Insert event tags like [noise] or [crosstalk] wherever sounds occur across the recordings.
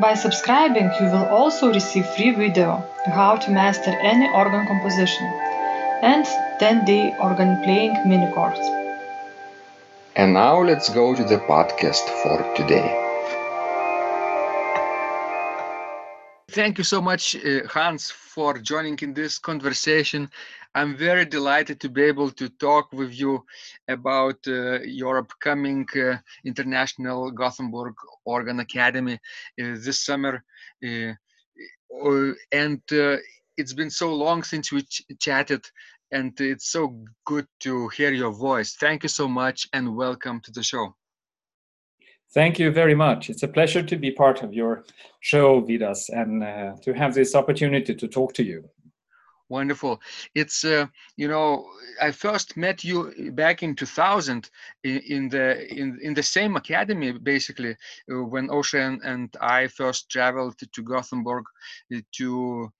By subscribing, you will also receive free video how to master any organ composition and 10-day organ playing mini course. And now let's go to the podcast for today. Thank you so much, uh, Hans, for joining in this conversation. I'm very delighted to be able to talk with you about uh, your upcoming uh, International Gothenburg Organ Academy uh, this summer. Uh, uh, and uh, it's been so long since we ch- chatted, and it's so good to hear your voice. Thank you so much, and welcome to the show. Thank you very much. It's a pleasure to be part of your show, Vidas, and to have this opportunity to talk to you. Wonderful. It's uh, you know I first met you back in 2000 in, in the in in the same academy basically uh, when Aušra and I first traveled to Gothenburg uh, to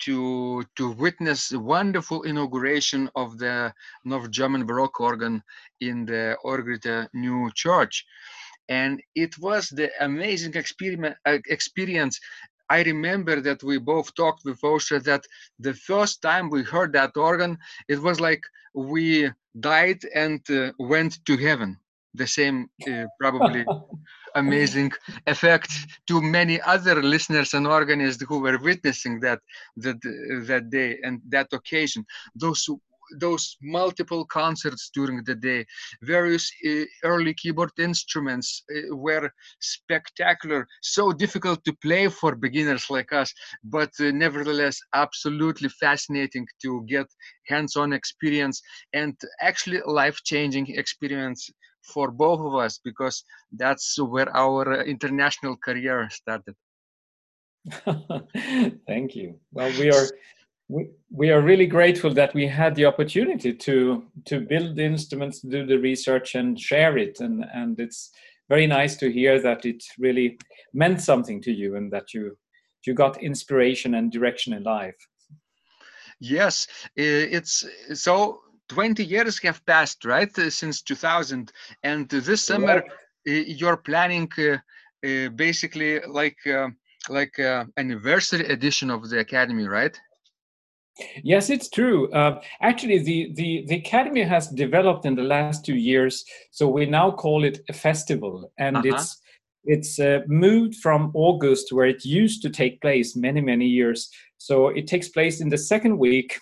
to to witness the wonderful inauguration of the North German Baroque organ in the Örgryte new church and it was the amazing experiment uh, experience I remember that we both talked with Aušra that the first time we heard that organ, it was like we died and uh, went to heaven. The same, uh, probably [laughs] amazing effect to many other listeners and organists who were witnessing that that that day and that occasion. Those those multiple concerts during the day. Various uh, early keyboard instruments uh, were spectacular, so difficult to play for beginners like us, but uh, nevertheless absolutely fascinating to get hands-on experience and actually life-changing experience for both of us because that's where our international career started. [laughs] Thank you. Well, we are we, we are really grateful that we had the opportunity to to build the instruments do the research and share it. And and it's very nice to hear that it really meant something to you and that you you got inspiration and direction in life. Yes it's so 20 years have passed right since 2000 and this summer you're planning uh, uh, basically like uh, like anniversary edition of the academy right Yes, it's true. Uh, actually, the, the, the Academy has developed in the last two years, so we now call it a festival, and uh-huh. it's it's uh, moved from August, where it used to take place many many years. So it takes place in the second week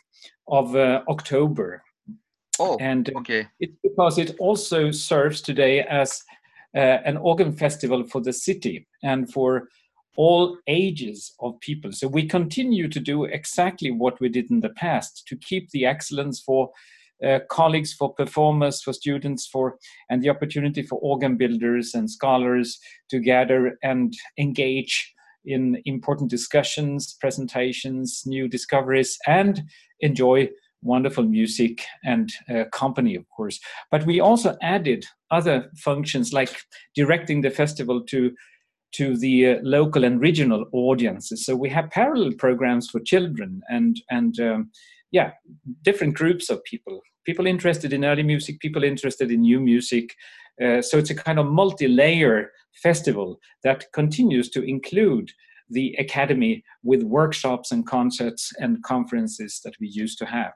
of uh, October. Oh, and okay. It's because it also serves today as uh, an organ festival for the city and for all ages of people. So we continue to do exactly what we did in the past to keep the excellence for uh, colleagues, for performers, for students, for and the opportunity for organ builders and scholars to gather and engage in important discussions, presentations, new discoveries, and enjoy wonderful music and uh, company, of course. But we also added other functions like directing the festival to to the uh, local and regional audiences. So we have parallel programs for children and and um, yeah, different groups of people. People interested in early music, people interested in new music. Uh, so it's a kind of multi-layer festival that continues to include the academy with workshops and concerts and conferences that we used to have.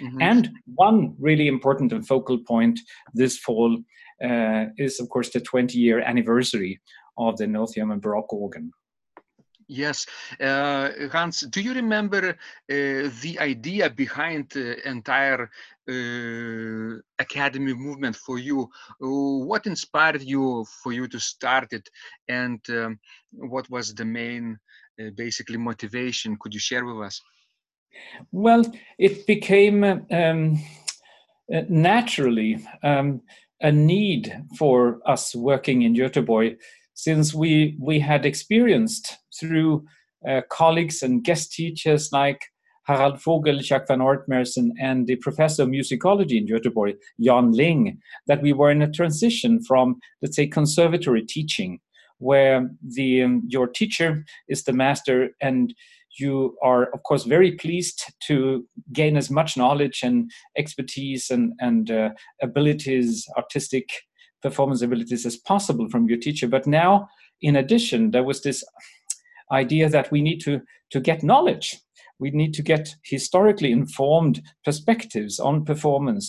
Mm-hmm. And one really important and focal point this fall uh, is, of course, the 20 year anniversary of the North German Baroque organ. Yes, uh, Hans. Do you remember uh, the idea behind the entire uh, academy movement for you? Uh, what inspired you for you to start it, and um, what was the main, uh, basically, motivation? Could you share with us? Well, it became um, uh, naturally um, a need for us working in Göteborg since we we had experienced through uh, colleagues and guest teachers like Harald Vogel, Jacques van Oortmerssen, and the professor of musicology in Göteborg, Jan Ling, that we were in a transition from, let's say, conservatory teaching, where the um, your teacher is the master and you are of course very pleased to gain as much knowledge and expertise and, and uh, abilities artistic performance abilities as possible from your teacher. But now, in addition, there was this idea that we need to, to get knowledge. We need to get historically informed perspectives on performance,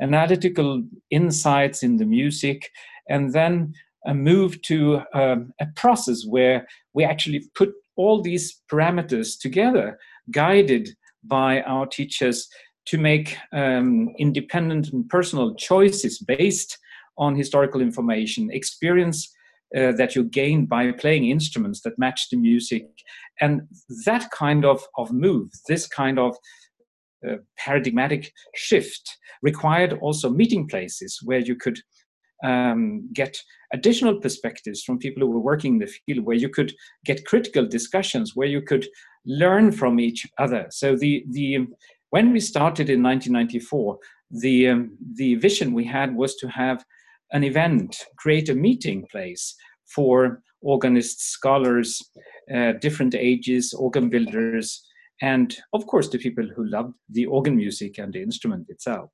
analytical insights in the music, and then a move to um, a process where we actually put all these parameters together, guided by our teachers to make um, independent and personal choices based on historical information, experience uh, that you gain by playing instruments that match the music. And that kind of, of move, this kind of uh, paradigmatic shift required also meeting places where you could um, get additional perspectives from people who were working in the field, where you could get critical discussions, where you could learn from each other. So the the when we started in 1994, the um, the vision we had was to have an event, create a meeting place for organists, scholars, uh, different ages, organ builders, and of course the people who love the organ music and the instrument itself.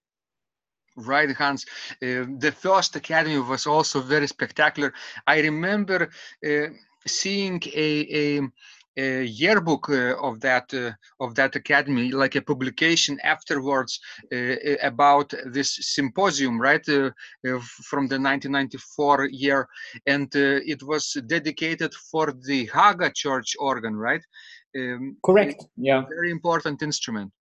Right, Hans. Uh, the first academy was also very spectacular. I remember uh, seeing a, a a yearbook uh, of that uh, of that academy, like a publication afterwards uh, about this symposium, right, from the 1994 year, and it was dedicated for the Haga Church organ, right? Um, Correct. Yeah. Very important instrument.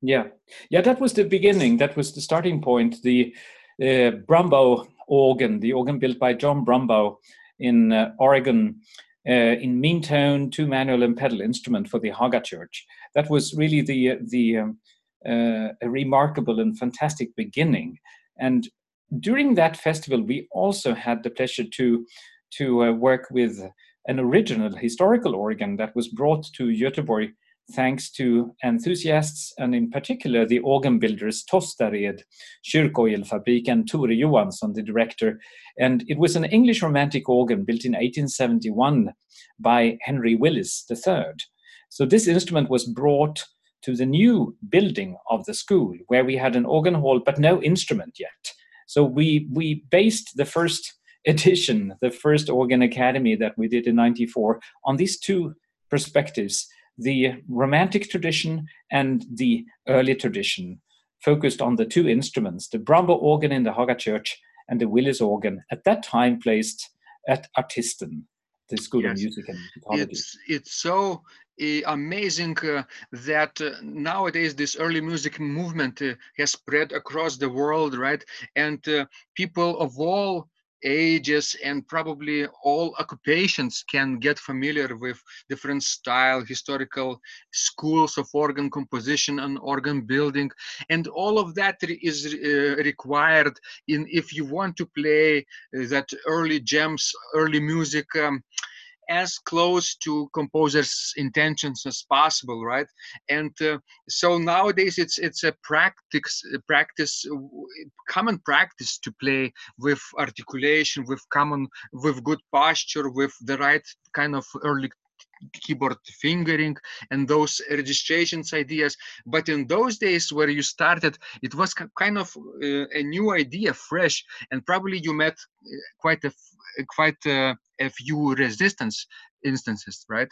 Yeah, yeah. That was the beginning. That was the starting point. The uh, Brombaugh organ, the organ built by John Brombaugh in uh, Oregon, uh, in mean tone, two manual and pedal instrument for the Haga Church. That was really the the um, uh, a remarkable and fantastic beginning. And during that festival, we also had the pleasure to to uh, work with an original historical organ that was brought to Göteborg thanks to enthusiasts and in particular the organ builders Tostared, Kyrkorgelfabrik and Tore Johansson, the director. And it was an English romantic organ built in 1871 by Henry Willis III. So this instrument was brought to the new building of the school where we had an organ hall but no instrument yet. So we, we based the first [laughs] edition, the first organ academy that we did in 94 on these two perspectives the Romantic tradition and the early tradition focused on the two instruments, the Brombaugh organ in the Haga Church and the Willis organ, at that time placed at Artisten, the School yes. of Music and Musicology. It's, it's so uh, amazing uh, that uh, nowadays this early music movement uh, has spread across the world, right? And uh, people of all ages and probably all occupations can get familiar with different style historical schools of organ composition and organ building. And all of that is uh, required in if you want to play uh, that early gems early music um, as close to composers intentions as possible right? And uh, so nowadays it's it's a practice a practice common practice to play with articulation with common with good posture with the right kind of early keyboard fingering and those registrations ideas. But in those days where you started it was kind of uh, a new idea fresh and probably you met uh, quite a quite a, a few resistance instances right?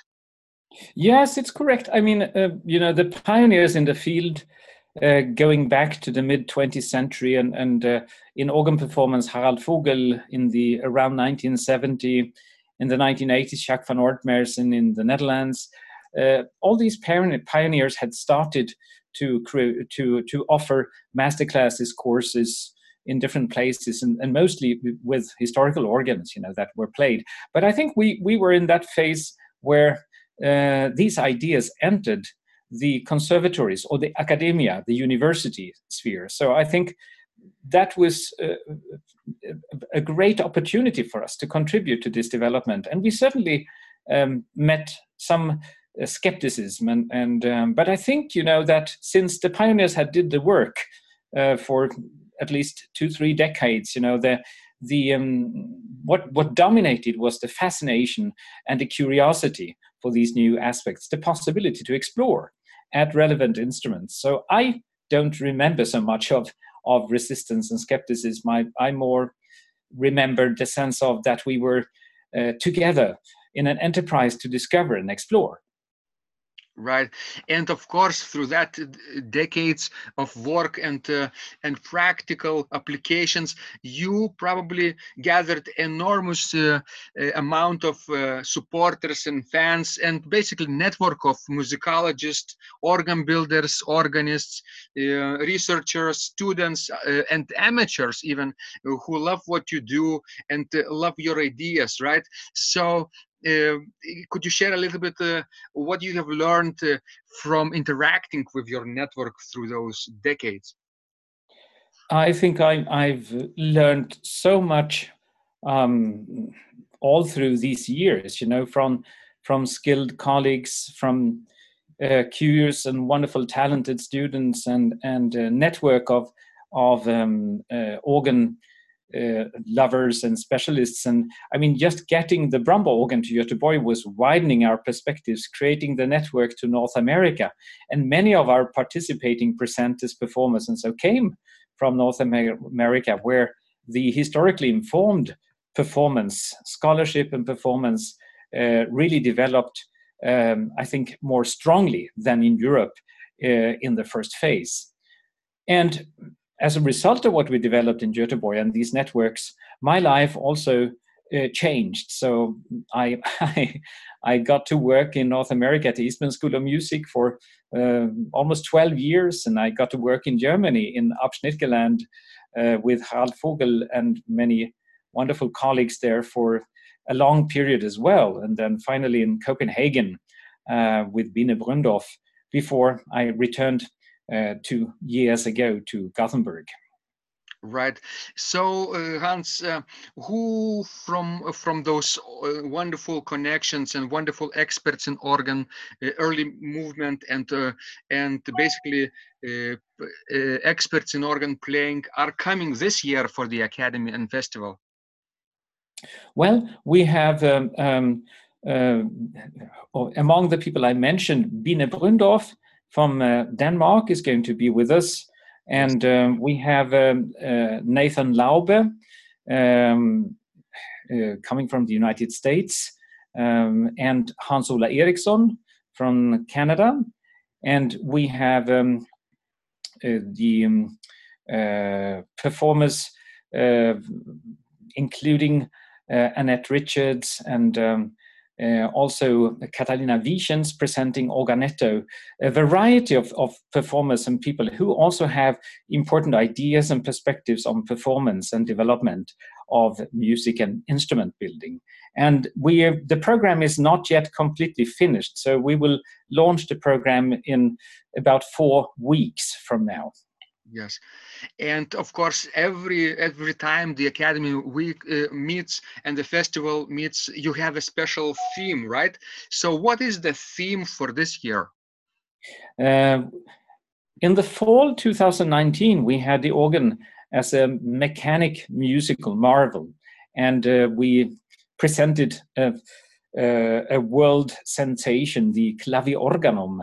Yes it's correct. I mean uh, you know the pioneers in the field uh, going back to the mid 20th century and, and uh, in organ performance, Harald Vogel in the around 1970, in the 1980s, Jacques van Oortmerssen in the Netherlands. Uh, all these pioneers had started to to to offer master classes courses in different places and, and mostly with historical organs you know that were played but i think we we were in that phase where uh, these ideas entered the conservatories or the academia the university sphere so i think that was uh, a great opportunity for us to contribute to this development. And we certainly um, met some uh, skepticism and, and um, but i think you know that since the pioneers had did the work uh, for at least two three decades you know the the um, what what dominated was the fascination and the curiosity for these new aspects the possibility to explore at relevant instruments. So i don't remember so much of of resistance and skepticism i, I more remembered the sense of that we were uh, together in an enterprise to discover and explore right? And of course through that decades of work and uh, and practical applications you probably gathered enormous uh, uh, amount of uh, supporters and fans and basically network of musicologists organ builders organists uh, researchers students uh, and amateurs even who love what you do and love your ideas right? So uh, could you share a little bit uh, what you have learned uh, from interacting with your network through those decades? I think I, have learned so much um, all through these years. You know, from from skilled colleagues, from uh, curious and wonderful, talented students, and and network of of um, uh, organ uh, lovers and specialists. And I mean, just getting the Brombaugh organ to Göteborg was widening our perspectives, creating the network to North America. And many of our participating presenters, performers, and so came from North America, where the historically informed performance, scholarship, and performance uh, really developed, um, I think, more strongly than in Europe uh, in the first phase. And as a result of what we developed in Göteborg and these networks, my life also uh, changed. So I, [laughs] I, I got to work in North America at the Eastman School of Music for uh, almost 12 years, and I got to work in Germany in Abschnittgeland uh, with Harald Vogel and many wonderful colleagues there for a long period as well. And then finally in Copenhagen uh, with Bine Bryndorf before I returned two years ago to Gothenburg. Right. So, uh, Hans, uh, who from uh, from those uh, wonderful connections and wonderful experts in organ, uh, early movement, and and basically experts in organ playing are coming this year for the academy and festival? Well, we have. Um, um, among the people I mentioned, Bine Bryndorf, from uh, Denmark is going to be with us. And um, we have um, uh, Nathan Laube um, uh, coming from the United States um, and Hans Ola Ericsson from Canada. And we have um, uh, the um, uh, performers, uh, including Annette Richards and uh, also Catalina Vicens presenting Organetto, a variety of, of performers and people who also have important ideas and perspectives on performance and development of music and instrument building. And we are, the program is not yet completely finished, so we will launch the program in about four weeks from now yes. And of course every every time the academy week uh, meets and the festival meets you have a special theme right? So what is the theme for this year? Uh, in the fall 2019 we had the organ as a mechanic musical marvel. And uh, we presented a, a, world sensation the claviorganum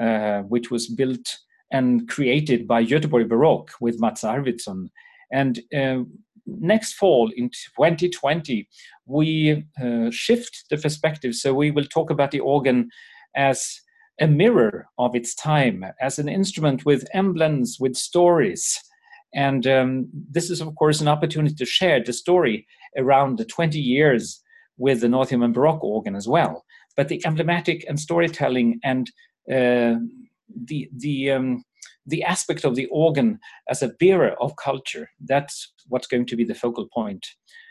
uh, which was built and created by Göteborg Baroque with Mats Arvidsson. And uh, next fall in 2020, we uh, shift the perspective. So we will talk about the organ as a mirror of its time, as an instrument with emblems, with stories. And um, this is, of course, an opportunity to share the story around the 20 years with the North German Baroque organ as well. But the emblematic and storytelling and uh, the the um, the aspect of the organ as a bearer of culture that's what's going to be the focal point.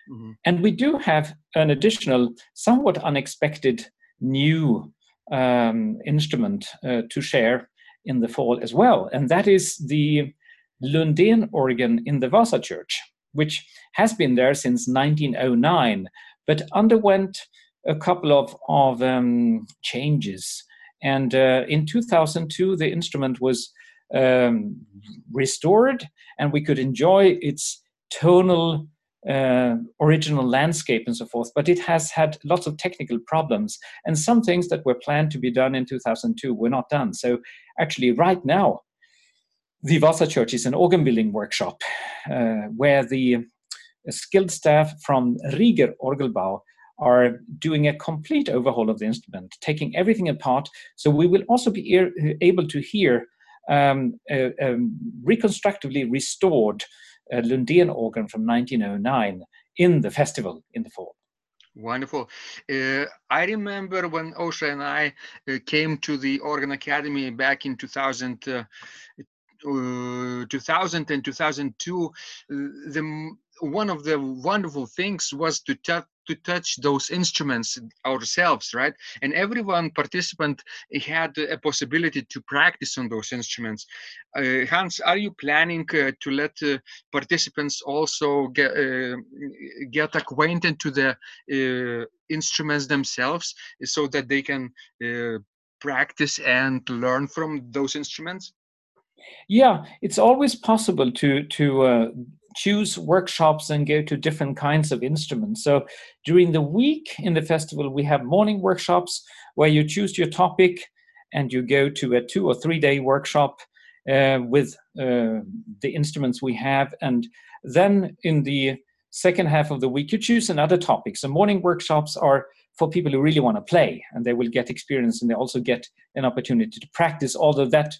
Mm-hmm. And we do have an additional, somewhat unexpected new um, instrument uh, to share in the fall as well, and that is the Lundin organ in the Vasa Church, which has been there since 1909, but underwent a couple of, of um, changes. And uh, in 2002, the instrument was um, restored, and we could enjoy its tonal uh, original landscape and so forth, but it has had lots of technical problems. And some things that were planned to be done in 2002 were not done. So, actually, right now, the Vasa Church is an organ building workshop uh, where the skilled staff from Rieger Orgelbau are doing a complete overhaul of the instrument, taking everything apart. So, we will also be able to hear um, uh, um, reconstructively restored uh, organ from 1909 in the festival in the fall. Wonderful. Uh, I remember when Aušra and I uh, came to the Organ Academy back in 2000, uh, 2000 and 2002. Uh, the one of the wonderful things was to to touch those instruments ourselves right? And everyone participant had a possibility to practice on those instruments. Uh, hans are you planning uh, to let uh, participants also get uh, get acquainted to the uh, instruments themselves so that they can uh, practice and learn from those instruments? Yeah it's always possible to to choose workshops and go to different kinds of instruments. So during the week in the festival, we have morning workshops where you choose your topic and you go to a two or three day workshop uh, with uh, the instruments we have. And then in the second half of the week, you choose another topic. So morning workshops are for people who really want to play and they will get experience and they also get an opportunity to practice, although that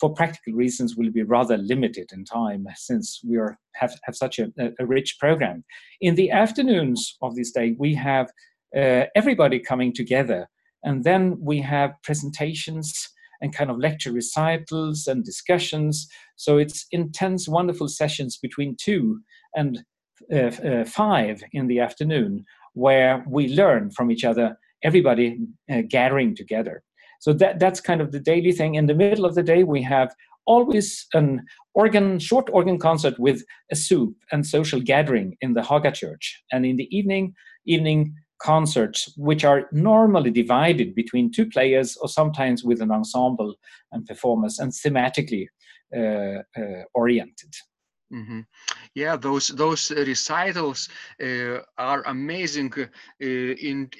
for practical reasons will be rather limited in time since we are have, have such a, a rich program. In the afternoons of this day, we have uh, everybody coming together, and then we have presentations and kind of lecture recitals and discussions. So it's intense, wonderful sessions between two and uh, uh, five in the afternoon where we learn from each other, everybody uh, gathering together. So that, that's kind of the daily thing. In the middle of the day, we have always an organ, short organ concert with a soup and social gathering in the Haga Church. And in the evening, evening concerts, which are normally divided between two players or sometimes with an ensemble and performers and thematically uh, uh, oriented. Mm-hmm. Yeah, those those recitals uh, are amazing. Uh, in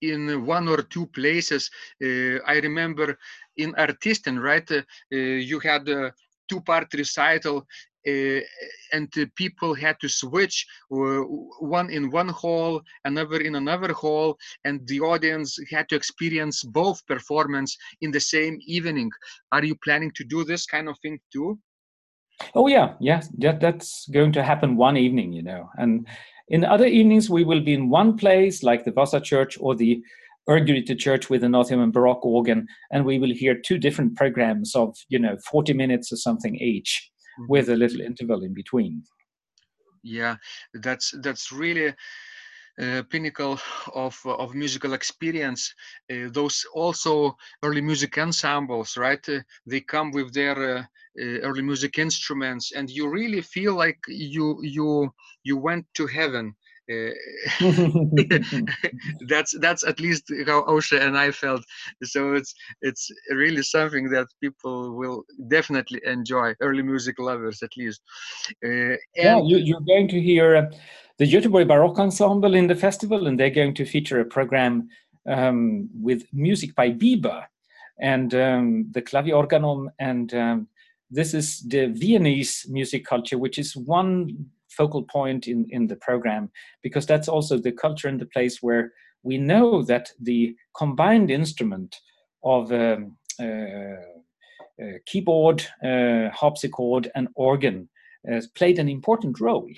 in one or two places, uh, I remember in Artisten, right? Uh, you had a two-part recital. Uh, and people had to switch uh, one in one hall another in another hall and the audience had to experience both performance in the same evening are you planning to do this kind of thing too Oh yeah, yes, that, that's going to happen one evening, you know. And in other evenings, we will be in one place, like the Vasa Church or the Örgryte Church with the North German Baroque organ, and we will hear two different programs of, you know, 40 minutes or something each, mm-hmm. with a little interval in between. Yeah, that's that's really uh, pinnacle of of musical experience. Uh, those also early music ensembles, right? Uh, they come with their uh, uh, early music instruments, and you really feel like you you you went to heaven. [laughs] [laughs] that's that's at least how Aušra and I felt. So it's it's really something that people will definitely enjoy. Early music lovers, at least. yeah, you, are going to hear the Göteborg Baroque Ensemble in the festival, and they're going to feature a program um, with music by Biber and um, the claviorganum. And um, this is the Viennese music culture, which is one focal point in, in the program, because that's also the culture and the place where we know that the combined instrument of um, uh, uh, keyboard, uh, harpsichord, and organ uh, played an important role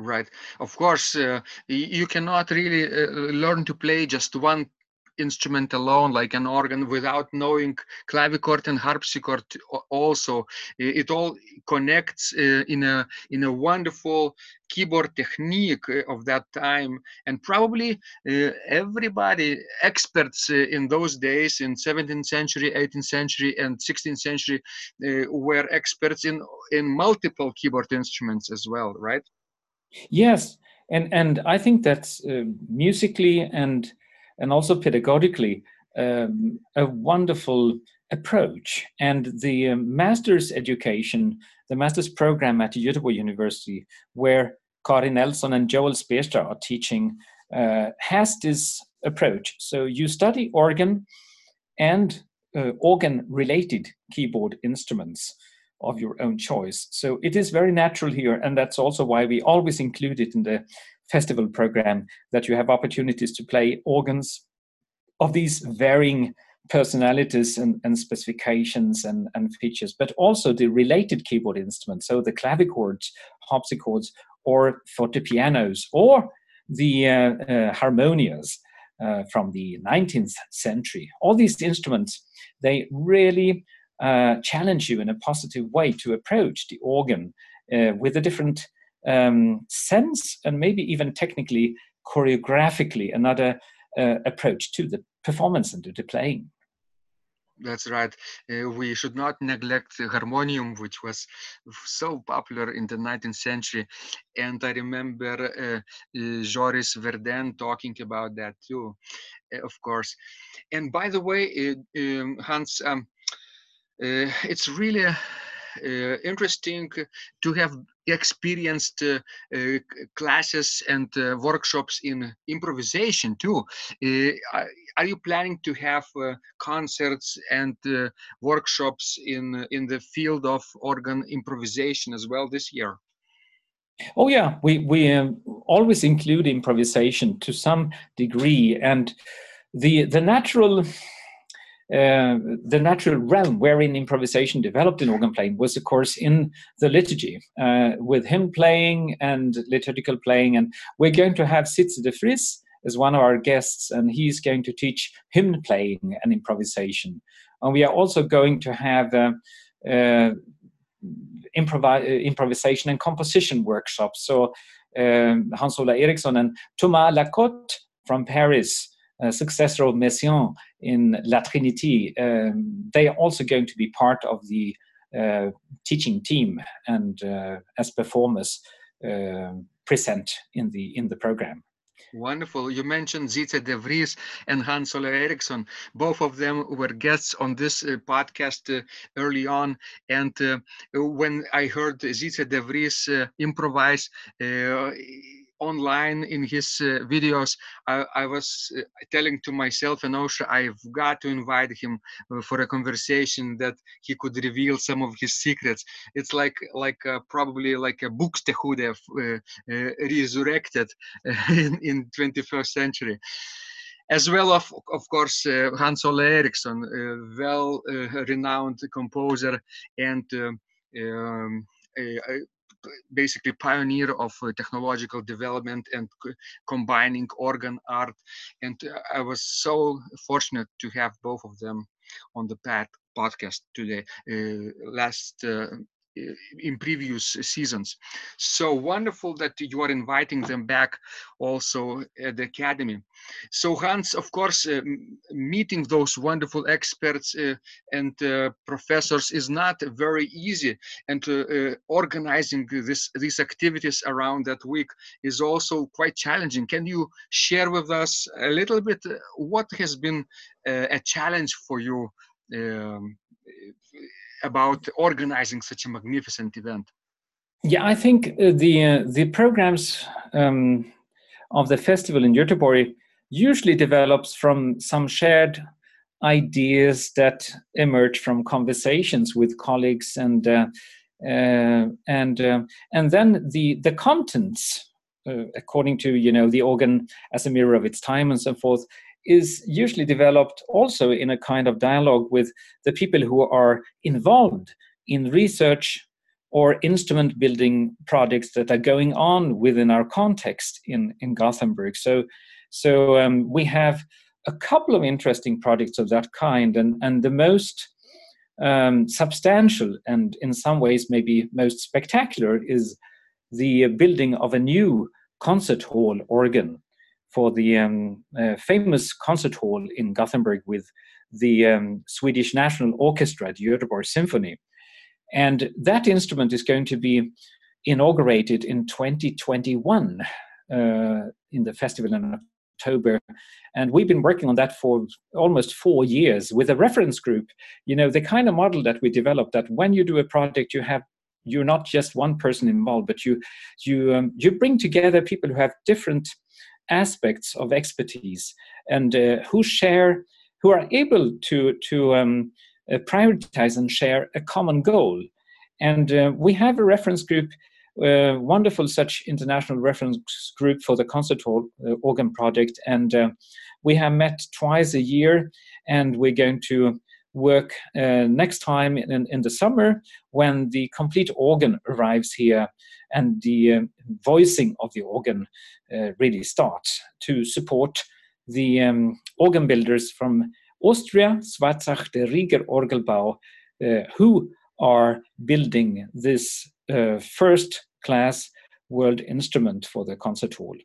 Right. Of course, uh, you cannot really uh, learn to play just one instrument alone like an organ without knowing clavichord and harpsichord also. It all connects uh, in a in a wonderful keyboard technique uh, of that time. And probably uh, everybody experts uh, in those days in 17th century 18th century and 16th century uh, were experts in in multiple keyboard instruments as well right yes and and i think that's uh, musically and and also pedagogically um, a wonderful approach. And the uh, master's education, the master's program at Göteborg University, where Karin Nelson and Joel Speerstra are teaching, uh, has this approach. So you study organ and uh, organ related keyboard instruments of your own choice. So it is very natural here, and that's also why we always include it in the festival program that you have opportunities to play organs of these varying personalities and, and specifications and, and features, but also the related keyboard instruments, so the clavichords, harpsichords, or fortepianos, or the uh, uh, harmonias uh, from the 19th century. All these instruments, they really uh, challenge you in a positive way to approach the organ uh, with a different um, sense and maybe even technically, choreographically, another uh, approach to the performance and to the playing. That's right. Uh, we should not neglect the harmonium, which was so popular in the 19th century. And I remember uh, uh, Joris Verdin talking about that too, uh, of course. And by the way, um, Hans, um, it's really uh, interesting to have experienced uh, uh, classes and workshops in improvisation too. are you planning to have concerts and workshops in in the field of organ improvisation as well this year? Oh yeah, we we um, always include improvisation to some degree, and the the natural uh, the natural realm wherein improvisation developed in organ playing was, of course, in the liturgy, uh, with hymn playing and liturgical playing. And we're going to have Sietze de Vries as one of our guests, and he's going to teach hymn playing and improvisation. And we are also going to have uh, uh, uh, improvisation and composition workshops. So um, Hans Ola Ericsson and Thomas Lacôte from Paris successor of Messiaen in La Trinité, um, they are also going to be part of the uh, teaching team and uh, as performers uh, present in the in the program. Wonderful. You mentioned Sietze de Vries and Hans Ola Ericsson. Both of them were guests on this uh, podcast uh, early on. And uh, when I heard Sietze de Vries improvise, online in his uh, videos, I, I was uh, telling to myself and Aušra, I've got to invite him uh, for a conversation that he could reveal some of his secrets. It's like like uh, probably like a Buxtehude uh, uh, resurrected [laughs] in, in 21st century as well of of course Hans Ola Ericsson, well renowned composer and um, basically pioneer of uh, technological development and combining organ art and uh, i was so fortunate to have both of them on the pad podcast today. Uh, last in previous seasons. So wonderful that you are inviting them back also at the academy. So Hans, of course, uh, meeting those wonderful experts uh, and uh, professors is not very easy, and uh, uh, organizing this these activities around that week is also quite challenging. Can you share with us a little bit uh, what has been a challenge for you? Um, about organizing such a magnificent event? Yeah, I think uh, the uh, the programs um, of the festival in Göteborg usually develops from some shared ideas that emerge from conversations with colleagues and uh, uh and uh, and then the the contents uh, according to you know the organ as a mirror of its time and so forth is usually developed also in a kind of dialogue with the people who are involved in research or instrument building projects that are going on within our context in, in Gothenburg. So, so um, we have a couple of interesting projects of that kind, and, and the most um, substantial and in some ways maybe most spectacular is the building of a new concert hall organ for the um, uh, famous concert hall in Gothenburg with the um, Swedish National Orchestra, the Göteborg Symphony. And that instrument is going to be inaugurated in 2021 uh, in the festival in October. And we've been working on that for almost four years with a reference group. You know, the kind of model that we developed that when you do a project, you have you're not just one person involved, but you you um, you bring together people who have different aspects of expertise and uh, who share who are able to to um, uh, prioritize and share a common goal. And uh, we have a reference group, wonderful such international reference group for the concert hall uh, organ project, and uh, we have met twice a year, and we're going to work next time in, in the summer when the complete organ arrives here and the uh, voicing of the organ uh, really starts to support the um, organ builders from Austria, Schwarzach, the Rieger Orgelbau, uh, who are building this uh, first class world instrument for the concert hall.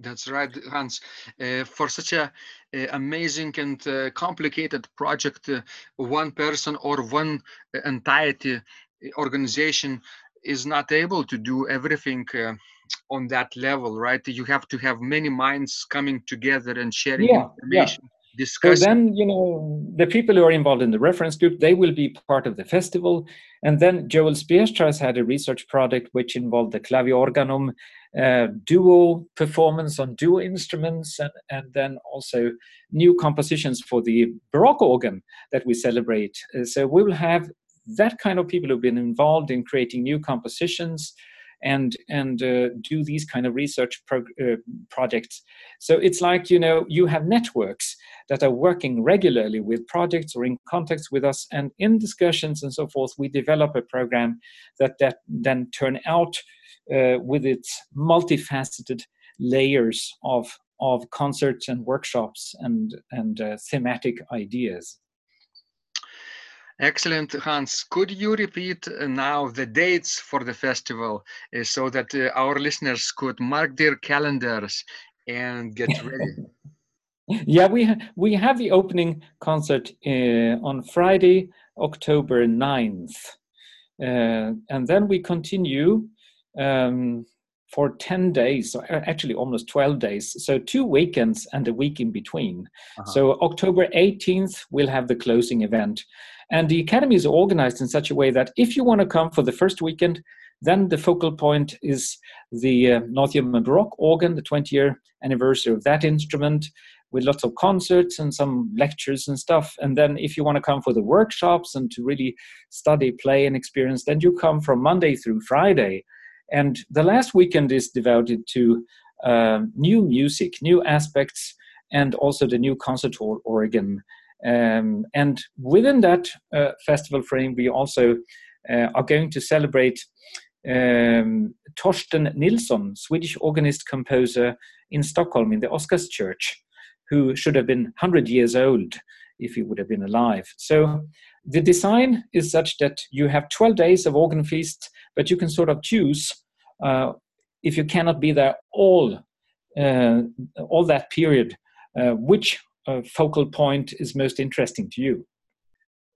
That's right, Hans. Uh, for such a, a amazing and uh, complicated project, uh, one person or one entity organization is not able to do everything uh, on that level, right? You have to have many minds coming together and sharing yeah, information. Yeah. Discussing. So then, you know, the people who are involved in the reference group, they will be part of the festival. And then Joel Speerstra's had a research project which involved the claviorganum uh, duo performance on duo instruments and, and then also new compositions for the Baroque organ that we celebrate. Uh, so we will have that kind of people who've been involved in creating new compositions and and uh, do these kind of research pro- uh, projects. So it's like you know you have networks that are working regularly with projects or in contact with us and in discussions and so forth we develop a program that that then turn out uh, with its multifaceted layers of of concerts and workshops and and uh, thematic ideas Excellent, Hans. Could you repeat uh, now the dates for the festival uh, so that uh, our listeners could mark their calendars and get [laughs] ready? yeah, we ha- we have the opening concert uh, on Friday, October 9th. Uh, and then we continue um, for 10 days, actually almost 12 days. So two weekends and a week in between. Uh-huh. So October 18th, we'll have the closing event. And the academy is organized in such a way that if you want to come for the first weekend, then the focal point is the uh, German Baroque organ, the 20 year anniversary of that instrument, with lots of concerts and some lectures and stuff. And then if you want to come for the workshops and to really study, play, and experience, then you come from Monday through Friday. And the last weekend is devoted to uh, new music, new aspects, and also the new concert hall organ um, and within that uh, festival frame, we also uh, are going to celebrate um, Torsten Nilsson, Swedish organist composer in Stockholm in the Oscars Church, who should have been 100 years old if he would have been alive. So the design is such that you have 12 days of organ feast, but you can sort of choose uh, if you cannot be there all uh, all that period, uh, which uh, focal point is most interesting to you.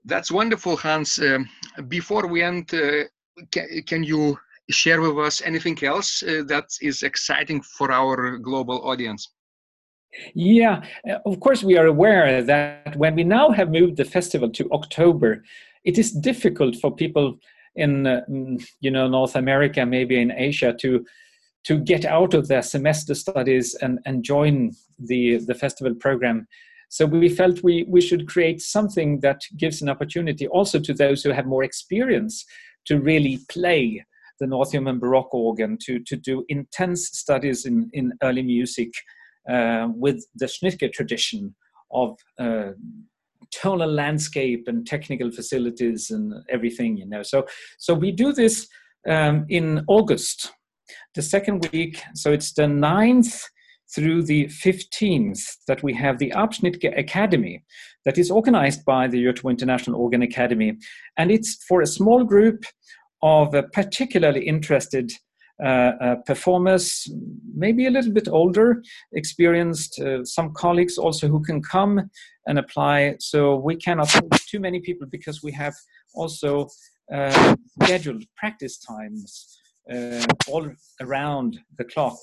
That's wonderful, Hans. Um, before we end, uh, can, can, you share with us anything else uh, that is exciting for our global audience? Yeah, uh, of course, we are aware that when we now have moved the festival to October, it is difficult for people in uh, mm, you know North America, maybe in Asia, to to get out of their semester studies and, and join the, the festival program. So we felt we, we should create something that gives an opportunity also to those who have more experience to really play the North German Baroque organ, to, to do intense studies in, in early music uh, with the Schnitger tradition of uh, tonal landscape and technical facilities and everything, you know. So, so we do this um, in August, the second week. So it's the 9th through the 15th that we have the Abschnitt Academy that is organized by the Göteborg International Organ Academy. And it's for a small group of uh, particularly interested uh, uh, performers, maybe a little bit older, experienced, uh, some colleagues also who can come and apply. So we cannot too many people because we have also uh, scheduled practice times all around the clock.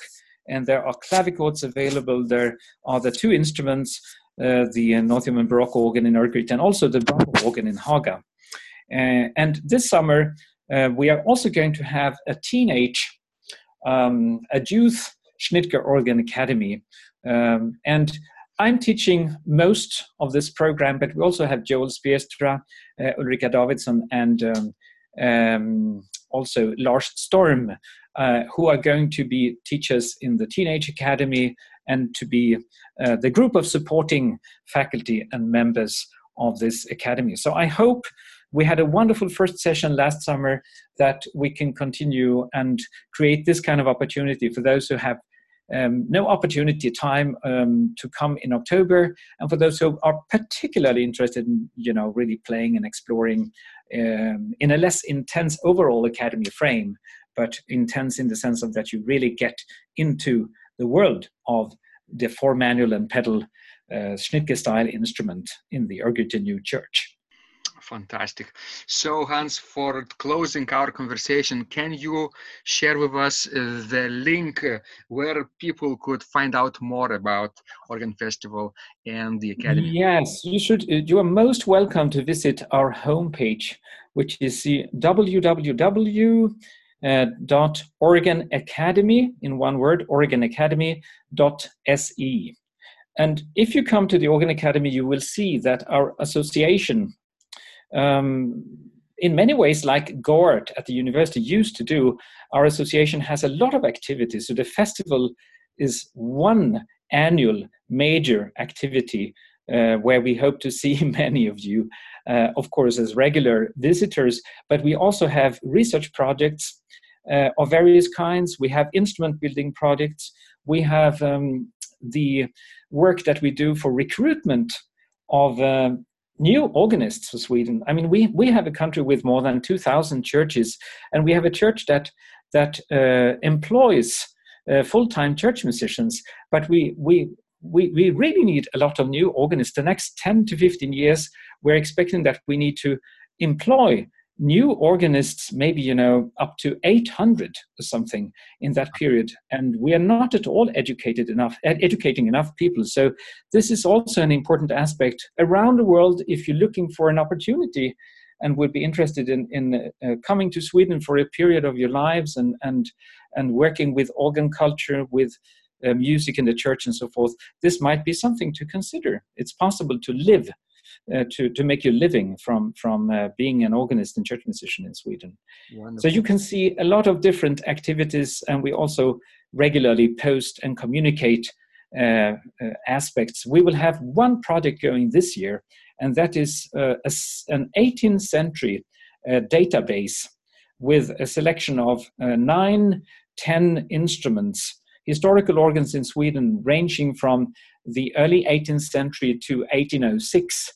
And there are clavichords available. There are the two instruments, uh, the North German Baroque organ in Örgryte and also the Baroque organ in Haga. and this summer, we are also going to have a teenage um, a youth Schnitger Organ Academy. Um, and I'm teaching most of this program, but we also have Joel Speerstra, uh, Ulrika Davidsson, and um, um, also Lars Storm, uh, who are going to be teachers in the Teenage Academy and to be uh, the group of supporting faculty and members of this academy. So I hope we had a wonderful first session last summer that we can continue and create this kind of opportunity for those who have um, no opportunity time um, to come in October, and for those who are particularly interested in, you know, really playing and exploring um, in a less intense overall academy frame, but intense in the sense of that you really get into the world of the four manual and pedal uh, Schnitger style instrument in the Örgryte New Church. Fantastic. So, Hans, for closing our conversation, can you share with us uh, the link uh, where people could find out more about Organ Festival and the Academy? Yes, you should. Uh, you are most welcome to visit our homepage, which is the www. Uh, dot Organ Academy in one word, Organ Academy dot se. And if you come to the Organ Academy, you will see that our association um, in many ways, like GOArt at the university used to do, our association has a lot of activities. So the festival is one annual major activity uh, where we hope to see [laughs] many of you, uh, of course, as regular visitors. But we also have research projects uh, of various kinds. We have instrument building projects. We have um, the work that we do for recruitment of uh, new organists for Sweden. I mean, we we have a country with more than two thousand churches, and we have a church that that uh, employs uh, full-time church musicians. But we we we, we really need a lot of new organists. The next 10 to 15 years, we're expecting that we need to employ new organists, maybe, you know, up to 800 or something in that period. And we are not at all educated enough, educating enough people. So this is also an important aspect around the world. If you're looking for an opportunity and would be interested in, in uh, coming to Sweden for a period of your lives and, and, and working with organ culture, with uh, music in the church and so forth, this might be something to consider. It's possible to live uh, to to make your living from from uh, being an organist and church musician in Sweden. Wonderful. So you can see a lot of different activities, and we also regularly post and communicate uh, uh aspects. We will have one project going this year, and that is uh, a, an 18th century uh, database with a selection of nine, ten instruments historical organs in Sweden ranging from the early 18th century to 1806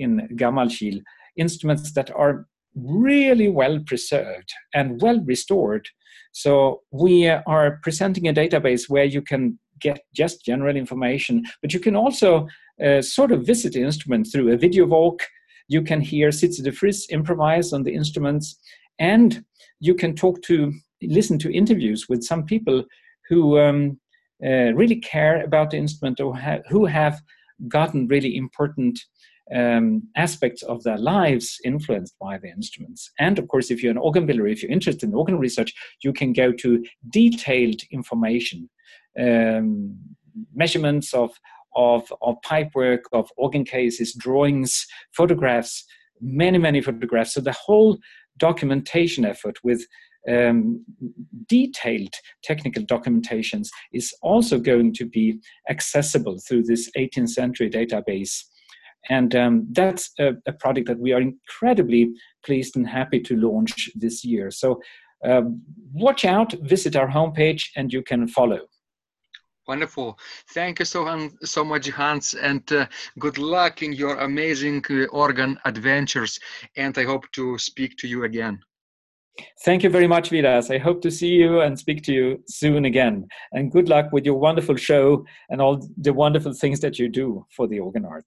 in Gammalkil, instruments that are really well preserved and well restored. So we are presenting a database where you can get just general information, but you can also uh, sort of visit the instrument through a video walk. You can hear Sietze de Vries improvise on the instruments, and you can talk to, listen to interviews with some people who um, uh, really care about the instrument or ha- who have gotten really important um, aspects of their lives influenced by the instruments. And of course, if you're an organ builder, if you're interested in organ research, you can go to detailed information, um, measurements of, of, of pipework, of organ cases, drawings, photographs, many, many photographs. So the whole documentation effort with um, detailed technical documentations is also going to be accessible through this 18th century database And um, that's a, a, project that we are incredibly pleased and happy to launch this year. So um, watch out, visit our homepage, and you can follow. Wonderful. Thank you so, so much, Hans, and uh, good luck in your amazing uh, organ adventures. And I hope to speak to you again. Thank you very much, Vidas. I hope to see you and speak to you soon again. And good luck with your wonderful show and all the wonderful things that you do for the organ art.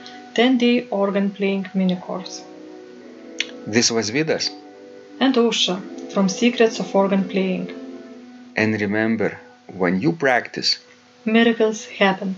10 day organ playing mini course. This was Vidas. And Aušra from Secrets of Organ Playing. And remember, when you practice, miracles happen.